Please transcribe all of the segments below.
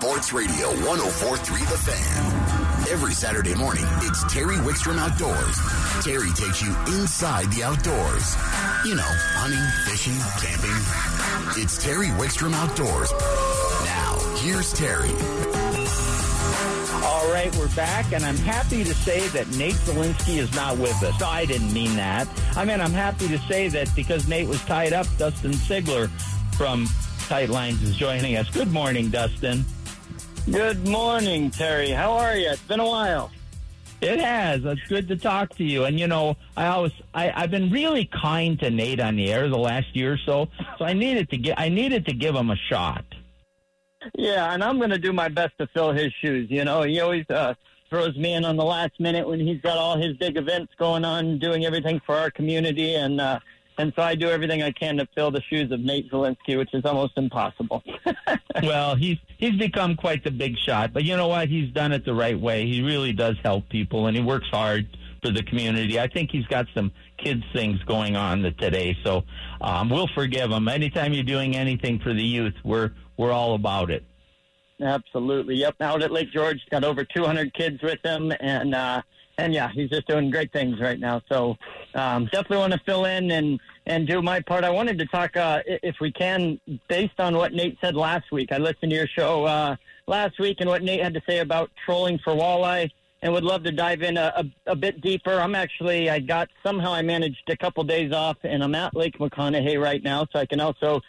Sports Radio 1043 The Fan. Every Saturday morning, it's Terry Wickstrom Outdoors. Terry takes you inside the outdoors. You know, hunting, fishing, camping. It's Terry Wickstrom Outdoors. Now, here's Terry. All right, we're back, and I'm happy to say that Nate Zelinsky is not with us. I didn't mean that. I mean, I'm happy to say that because Nate was tied up, Dustin Sigler from Tight Lines is joining us. Good morning, Dustin. Good morning, Terry. How are you? It's been a while. It has. It's good to talk to you. And you know, I always I, I've been really kind to Nate on the air the last year or so. So I needed to get I needed to give him a shot. Yeah, and I'm going to do my best to fill his shoes. You know, he always uh, throws me in on the last minute when he's got all his big events going on, doing everything for our community, and uh, and so I do everything I can to fill the shoes of Nate Zelinsky, which is almost impossible. well, he's he's become quite the big shot, but you know what? He's done it the right way. He really does help people, and he works hard for the community. I think he's got some kids things going on today, so um, we'll forgive him. Anytime you're doing anything for the youth, we're we're all about it. Absolutely. Yep. Out at Lake George, got over 200 kids with him, and uh, and yeah, he's just doing great things right now. So um, definitely want to fill in and and do my part. I wanted to talk, uh, if we can, based on what Nate said last week. I listened to your show uh, last week and what Nate had to say about trolling for walleye, and would love to dive in a, a, a bit deeper. I'm actually, I got somehow I managed a couple days off, and I'm at Lake McConaughy right now, so I can also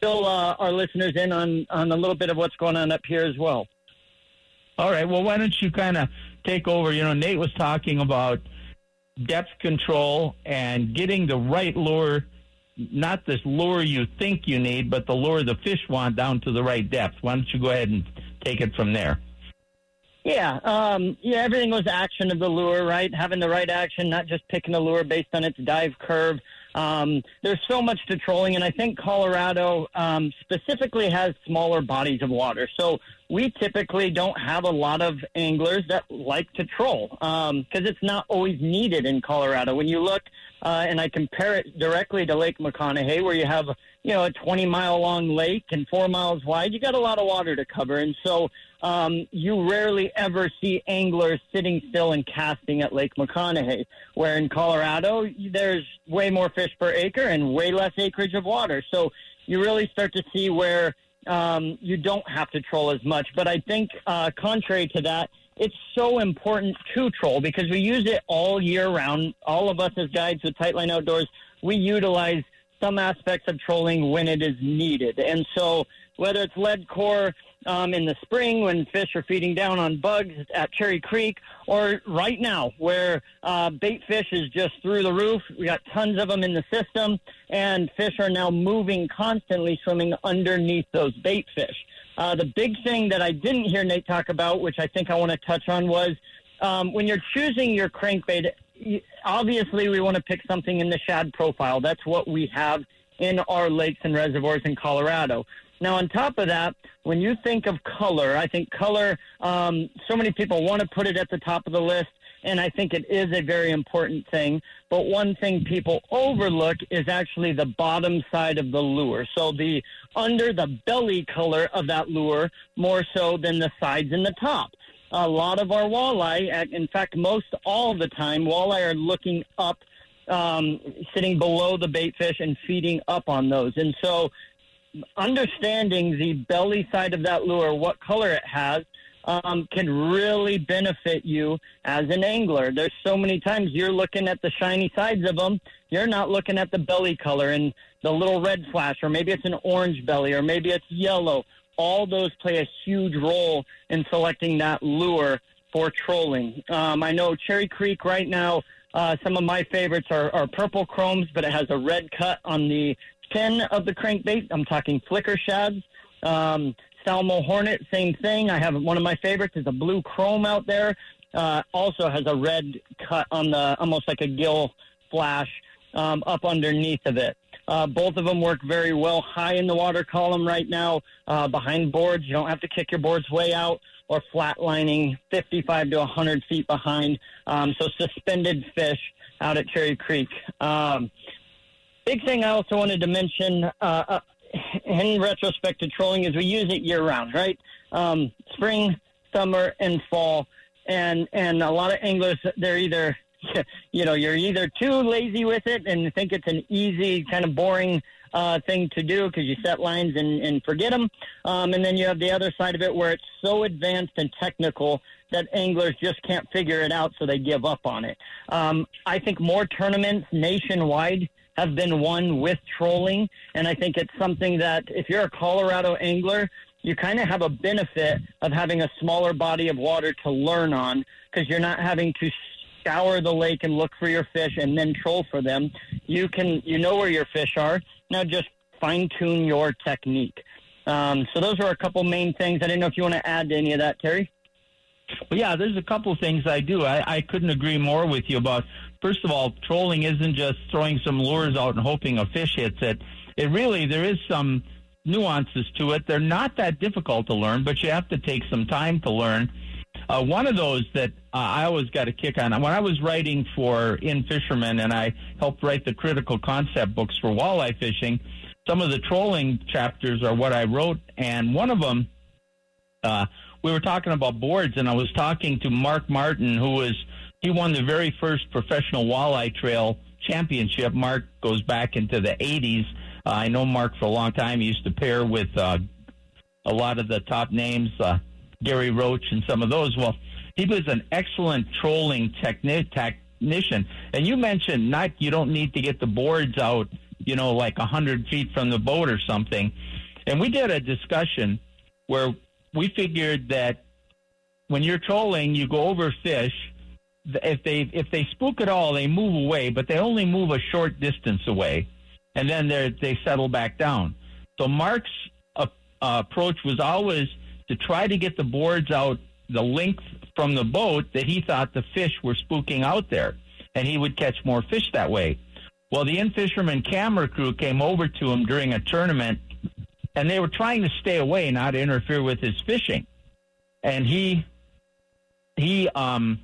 fill uh, our listeners in on on a little bit of what's going on up here as well. All right. Well, why don't you kind of take over? You know, Nate was talking about depth control and getting the right lure, not this lure you think you need, but the lure the fish want down to the right depth. Why don't you go ahead and take it from there? Yeah, um, yeah. Everything goes action of the lure, right? Having the right action, not just picking a lure based on its dive curve. Um, there's so much to trolling, and I think Colorado um, specifically has smaller bodies of water. So we typically don't have a lot of anglers that like to troll because um, it's not always needed in Colorado. When you look, uh, and I compare it directly to Lake McConaughy, where you have you know a 20 mile long lake and four miles wide, you got a lot of water to cover, and so um, you rarely ever see anglers sitting still and casting at Lake McConaughy. where in Colorado, there's way more fish per acre and way less acreage of water. So you really start to see where um, you don't have to troll as much. But I think, uh, contrary to that, it's so important to troll because we use it all year round. All of us as guides with Tightline Outdoors, we utilize some aspects of trolling when it is needed. And so whether it's lead core um, in the spring when fish are feeding down on bugs at Cherry Creek, or right now where uh, bait fish is just through the roof. We got tons of them in the system, and fish are now moving constantly, swimming underneath those bait fish. Uh, the big thing that I didn't hear Nate talk about, which I think I want to touch on, was um, when you're choosing your crankbait. Obviously, we want to pick something in the shad profile. That's what we have in our lakes and reservoirs in Colorado. Now, on top of that, when you think of color, I think color, um, so many people want to put it at the top of the list, and I think it is a very important thing. But one thing people overlook is actually the bottom side of the lure. So the under the belly color of that lure more so than the sides and the top. A lot of our walleye, in fact, most all the time, walleye are looking up um, sitting below the bait fish and feeding up on those. And so understanding the belly side of that lure, what color it has, um, can really benefit you as an angler. There's so many times you're looking at the shiny sides of them, you're not looking at the belly color and the little red flash, or maybe it's an orange belly, or maybe it's yellow. All those play a huge role in selecting that lure for trolling. Um, I know Cherry Creek right now. Uh, some of my favorites are, are purple chromes, but it has a red cut on the 10 of the crankbait. I'm talking flicker shads. Um, Salmo Hornet, same thing. I have one of my favorites is a blue chrome out there. Uh, also has a red cut on the almost like a gill flash um, up underneath of it. Uh, both of them work very well high in the water column right now, uh, behind boards. You don't have to kick your boards way out or flatlining 55 to 100 feet behind. Um, so suspended fish out at Cherry Creek. Um, Big thing I also wanted to mention uh, uh, in retrospect to trolling is we use it year round, right? um, spring, summer, and fall. And and a lot of anglers, they're either you know you're either too lazy with it and think it's an easy kind of boring uh, thing to do because you set lines and, and forget them. Um, and then you have the other side of it where it's so advanced and technical that anglers just can't figure it out, so they give up on it. Um, I think more tournaments nationwide have been won with trolling, and I think it's something that if you're a Colorado angler, you kind of have a benefit of having a smaller body of water to learn on because you're not having to scour the lake and look for your fish and then troll for them. You can you know where your fish are. Now just fine tune your technique. Um, so those are a couple main things. I didn't know if you want to add to any of that, Terry. Well, yeah, there's a couple things I do. I, I couldn't agree more with you about. First of all, trolling isn't just throwing some lures out and hoping a fish hits it. It really there is some nuances to it. They're not that difficult to learn, but you have to take some time to learn. Uh, one of those that uh, I always got a kick on when I was writing for In-Fisherman, and I helped write the critical concept books for walleye fishing. Some of the trolling chapters are what I wrote, and one of them, uh, we were talking about boards, and I was talking to Mark Martin, who was he won the very first professional walleye trail championship. Mark goes back into the 80s. Uh, I know Mark for a long time. He used to pair with uh, a lot of the top names. Uh, Gary Roach and some of those. Well, he was an excellent trolling techni- technician. And you mentioned not you don't need to get the boards out, you know, like a hundred feet from the boat or something. And we did a discussion where we figured that when you're trolling, you go over fish. If they if they spook at all, they move away, but they only move a short distance away, and then they they settle back down. So Mark's uh, uh, approach was always to try to get the boards out the length from the boat that he thought the fish were spooking out there, and he would catch more fish that way. Well, the In-Fisherman camera crew came over to him during a tournament, and they were trying to stay away, not interfere with his fishing. And he, he, um,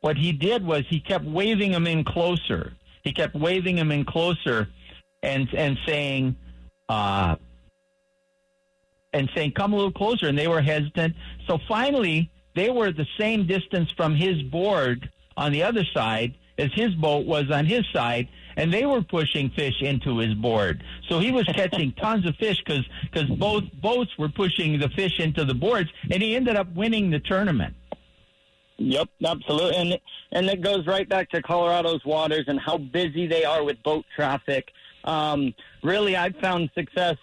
what he did was he kept waving him in closer. He kept waving him in closer, and and saying, uh, and saying, come a little closer. And they were hesitant. So finally, they were the same distance from his board on the other side as his boat was on his side. And they were pushing fish into his board. So he was catching tons of fish because because both boats were pushing the fish into the boards. And he ended up winning the tournament. Yep, absolutely. And and it goes right back to Colorado's waters and how busy they are with boat traffic um, really, I've found success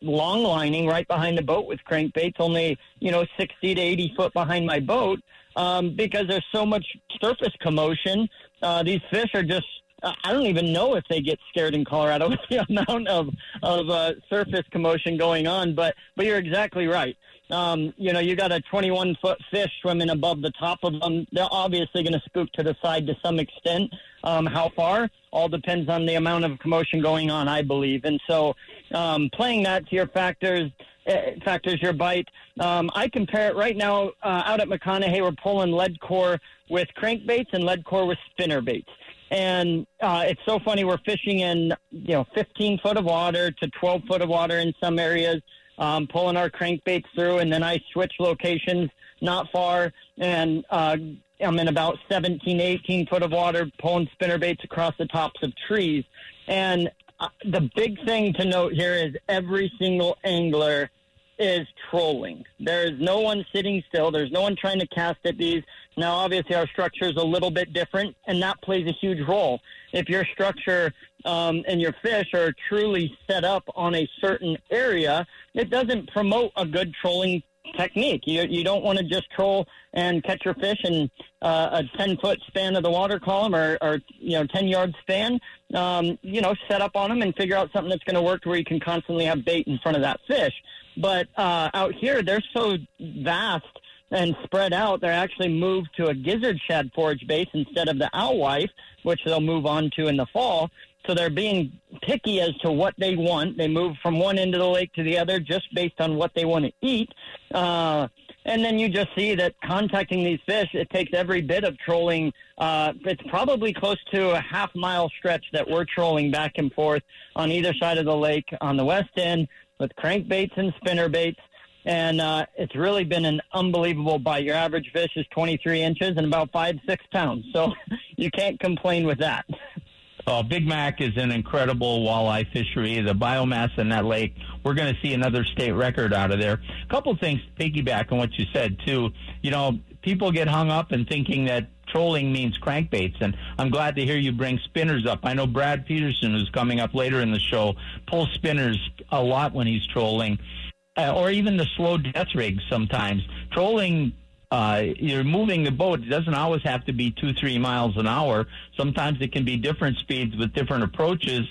long lining right behind the boat with crankbaits, only, you know, 60 to 80 foot behind my boat um, because there's so much surface commotion. Uh, these fish are just I don't even know if they get scared in Colorado with the amount of of uh, surface commotion going on. But but you're exactly right. Um, you know, you got a 21 foot fish swimming above the top of them. They're obviously going to spook to the side to some extent. Um, how far? All depends on the amount of commotion going on, I believe. And so, um, playing that to your factors uh, factors your bite. Um, I compare it right now uh, out at McConaughey. We're pulling lead core with crankbaits and lead core with spinner baits. And uh, it's so funny. We're fishing in you know 15 foot of water to 12 foot of water in some areas um, pulling our crankbaits through, and then I switch locations not far, and uh, I'm in about 17, 18 foot of water, pulling spinner baits across the tops of trees. And uh, the big thing to note here is every single angler is trolling. There is no one sitting still. There's no one trying to cast at these. Now, obviously, our structure is a little bit different, and that plays a huge role. If your structure um, and your fish are truly set up on a certain area, it doesn't promote a good trolling technique. You you don't want to just troll and catch your fish in uh, a ten foot span of the water column or, or you know ten yard span. Um, you know, set up on them and figure out something that's going to work where you can constantly have bait in front of that fish. But uh, out here, they're so vast and spread out, they're actually moved to a gizzard shad forage base instead of the alewife, which they'll move on to in the fall. So they're being picky as to what they want. They move from one end of the lake to the other just based on what they want to eat. Uh, and then you just see that contacting these fish, it takes every bit of trolling. Uh, it's probably close to a half mile stretch that we're trolling back and forth on either side of the lake on the west end with crankbaits and spinner baits and uh, it's really been an unbelievable bite. Your average fish is 23 inches and about five, six pounds. So you can't complain with that. Oh, Big Mac is an incredible walleye fishery. The biomass in that lake, we're going to see another state record out of there. A couple things piggyback on what you said, too. You know, people get hung up in thinking that trolling means crankbaits, and I'm glad to hear you bring spinners up. I know Brad Peterson, who's coming up later in the show, pulls spinners a lot when he's trolling uh, or even the slow death rigs sometimes. Trolling, uh, you're moving the boat. It doesn't always have to be two, three miles an hour. Sometimes it can be different speeds with different approaches.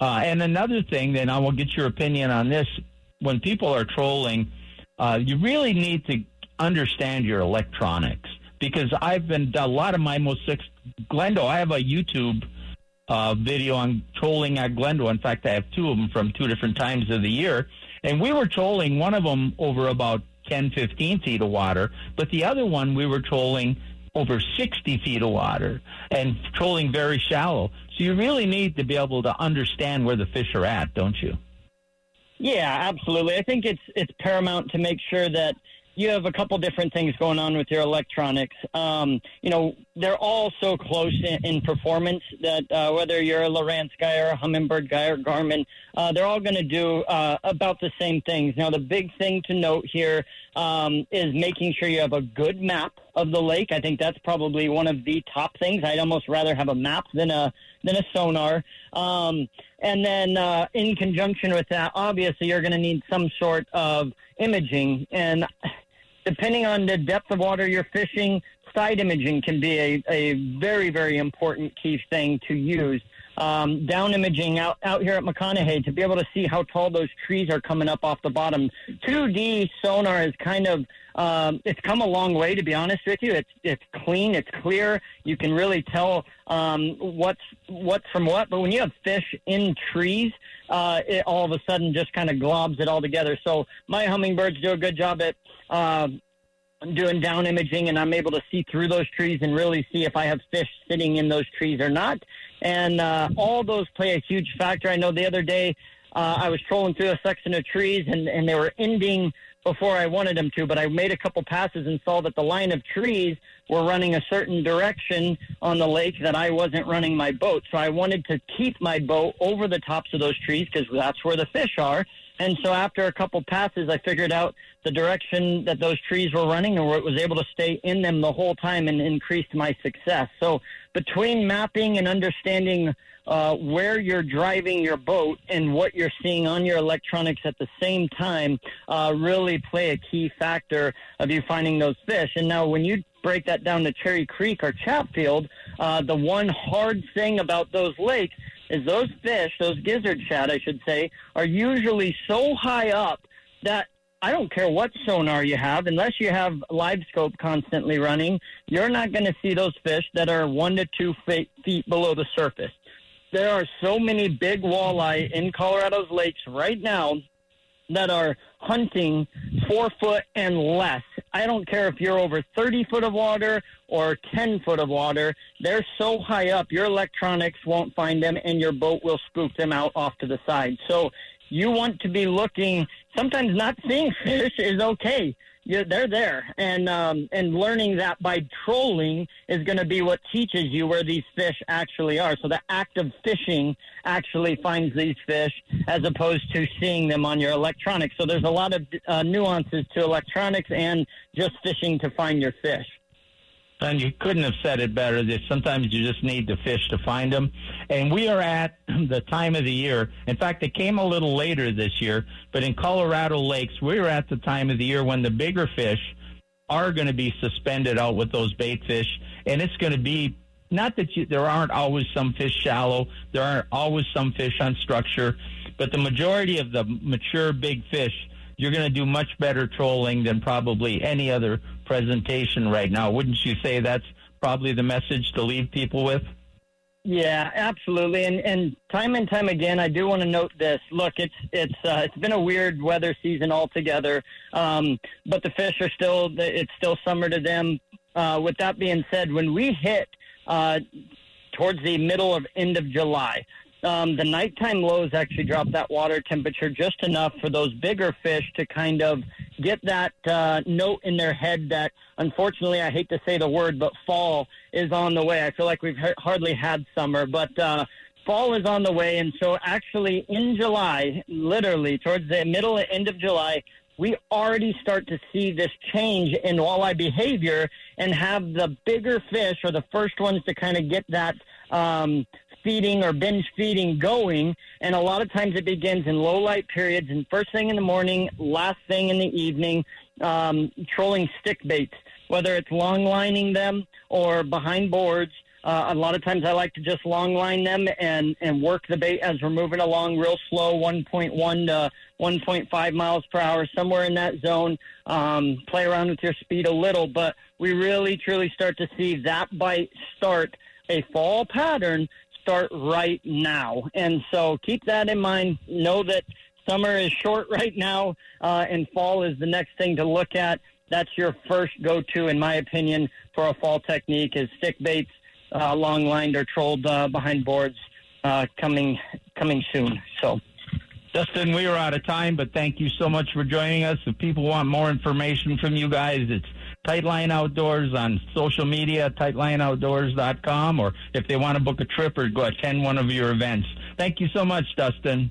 Uh, and another thing, then I will get your opinion on this. When people are trolling, uh, you really need to understand your electronics because I've been a lot of my most six Glendo. I have a YouTube uh, video on trolling at Glendo. In fact, I have two of them from two different times of the year and we were trolling one of them over about 10, 15 feet of water, but the other one we were trolling over 60 feet of water and trolling very shallow. So you really need to be able to understand where the fish are at, don't you? Yeah, absolutely. I think it's it's paramount to make sure that you have a couple different things going on with your electronics. Um, you know, they're all so close in, in performance that uh, whether you're a Lowrance guy or a Humminbird guy or Garmin, uh, they're all going to do uh, about the same things. Now, the big thing to note here um, is making sure you have a good map of the lake. I think that's probably one of the top things. I'd almost rather have a map than a than a sonar. Um, and then uh, in conjunction with that, obviously you're going to need some sort of imaging. And depending on the depth of water you're fishing, side imaging can be a, a very, very important key thing to use. Um, down imaging out, out here at McConaughey to be able to see how tall those trees are coming up off the bottom. 2D sonar is kind of um, it's come a long way to be honest with you. It's it's clean, it's clear. You can really tell um, what's what's from what. But when you have fish in trees, uh, it all of a sudden just kind of globs it all together. So my Humminbirds do a good job at uh, doing down imaging, and I'm able to see through those trees and really see if I have fish sitting in those trees or not. And uh, all those play a huge factor. I know the other day uh, I was trolling through a section of trees, and, and they were ending before I wanted them to, but I made a couple passes and saw that the line of trees were running a certain direction on the lake that I wasn't running my boat. So I wanted to keep my boat over the tops of those trees because that's where the fish are. And so after a couple passes, I figured out the direction that those trees were running and was able to stay in them the whole time and increased my success. So between mapping and understanding uh, where you're driving your boat and what you're seeing on your electronics at the same time uh, really play a key factor of you finding those fish. And now when you break that down to Cherry Creek or Chatfield, uh, the one hard thing about those lakes is those fish, those gizzard shad, I should say, are usually so high up that I don't care what sonar you have, unless you have LiveScope constantly running, you're not going to see those fish that are one to two feet, feet below the surface. There are so many big walleye in Colorado's lakes right now that are hunting four foot and less. I don't care if you're over 30 foot of water or 10 foot of water. They're so high up, your electronics won't find them and your boat will spook them out off to the side. So you want to be looking, sometimes not seeing fish is okay you're, they're there, and um, and learning that by trolling is going to be what teaches you where these fish actually are. So the act of fishing actually finds these fish, as opposed to seeing them on your electronics. So there's a lot of uh, nuances to electronics and just fishing to find your fish. And you couldn't have said it better. That sometimes you just need the fish to find them. And we are at the time of the year. In fact, it came a little later this year, but in Colorado lakes, we're at the time of the year when the bigger fish are going to be suspended out with those bait fish. And it's going to be not that you, there aren't always some fish shallow, there aren't always some fish on structure, but the majority of the mature big fish you're going to do much better trolling than probably any other presentation right now. Wouldn't you say that's probably the message to leave people with? Yeah, absolutely. And and time and time again, I do want to note this. Look, it's it's uh, it's been a weird weather season altogether, um, but the fish are still it's still summer to them. Uh, with that being said, when we hit uh, towards the middle of end of July, um, the nighttime lows actually drop that water temperature just enough for those bigger fish to kind of get that uh, note in their head that, unfortunately, I hate to say the word, but fall is on the way. I feel like we've hardly had summer, but uh, fall is on the way. And so, actually, in July, literally towards the middle end of July, we already start to see this change in walleye behavior and have the bigger fish or the first ones to kind of get that um, feeding or binge feeding going. And a lot of times it begins in low light periods and first thing in the morning, last thing in the evening, um, trolling stick baits, whether it's long lining them or behind boards. Uh, a lot of times I like to just long line them and, and work the bait as we're moving along real slow, 1.1 to 1.5 miles per hour, somewhere in that zone. Um, play around with your speed a little, but we really truly start to see that bite start a fall pattern start right now. And so keep that in mind. Know that summer is short right now, uh, and fall is the next thing to look at. That's your first go-to, in my opinion, for a fall technique is stick baits, uh, long lined or trolled uh, behind boards, uh, coming coming soon. So. Dustin, we are out of time, but thank you so much for joining us. If people want more information from you guys, it's Tightline Outdoors on social media, tightlineoutdoors.com, or if they want to book a trip or go attend one of your events. Thank you so much, Dustin.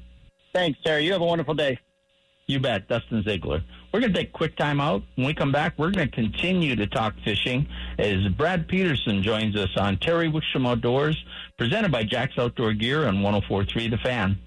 Thanks, Terry. You have a wonderful day. You bet. Dustin Sigler. We're going to take a quick time out. When we come back, we're going to continue to talk fishing as Brad Peterson joins us on Terry Wickstrom Outdoors, presented by Jack's Outdoor Gear on 1043 The Fan.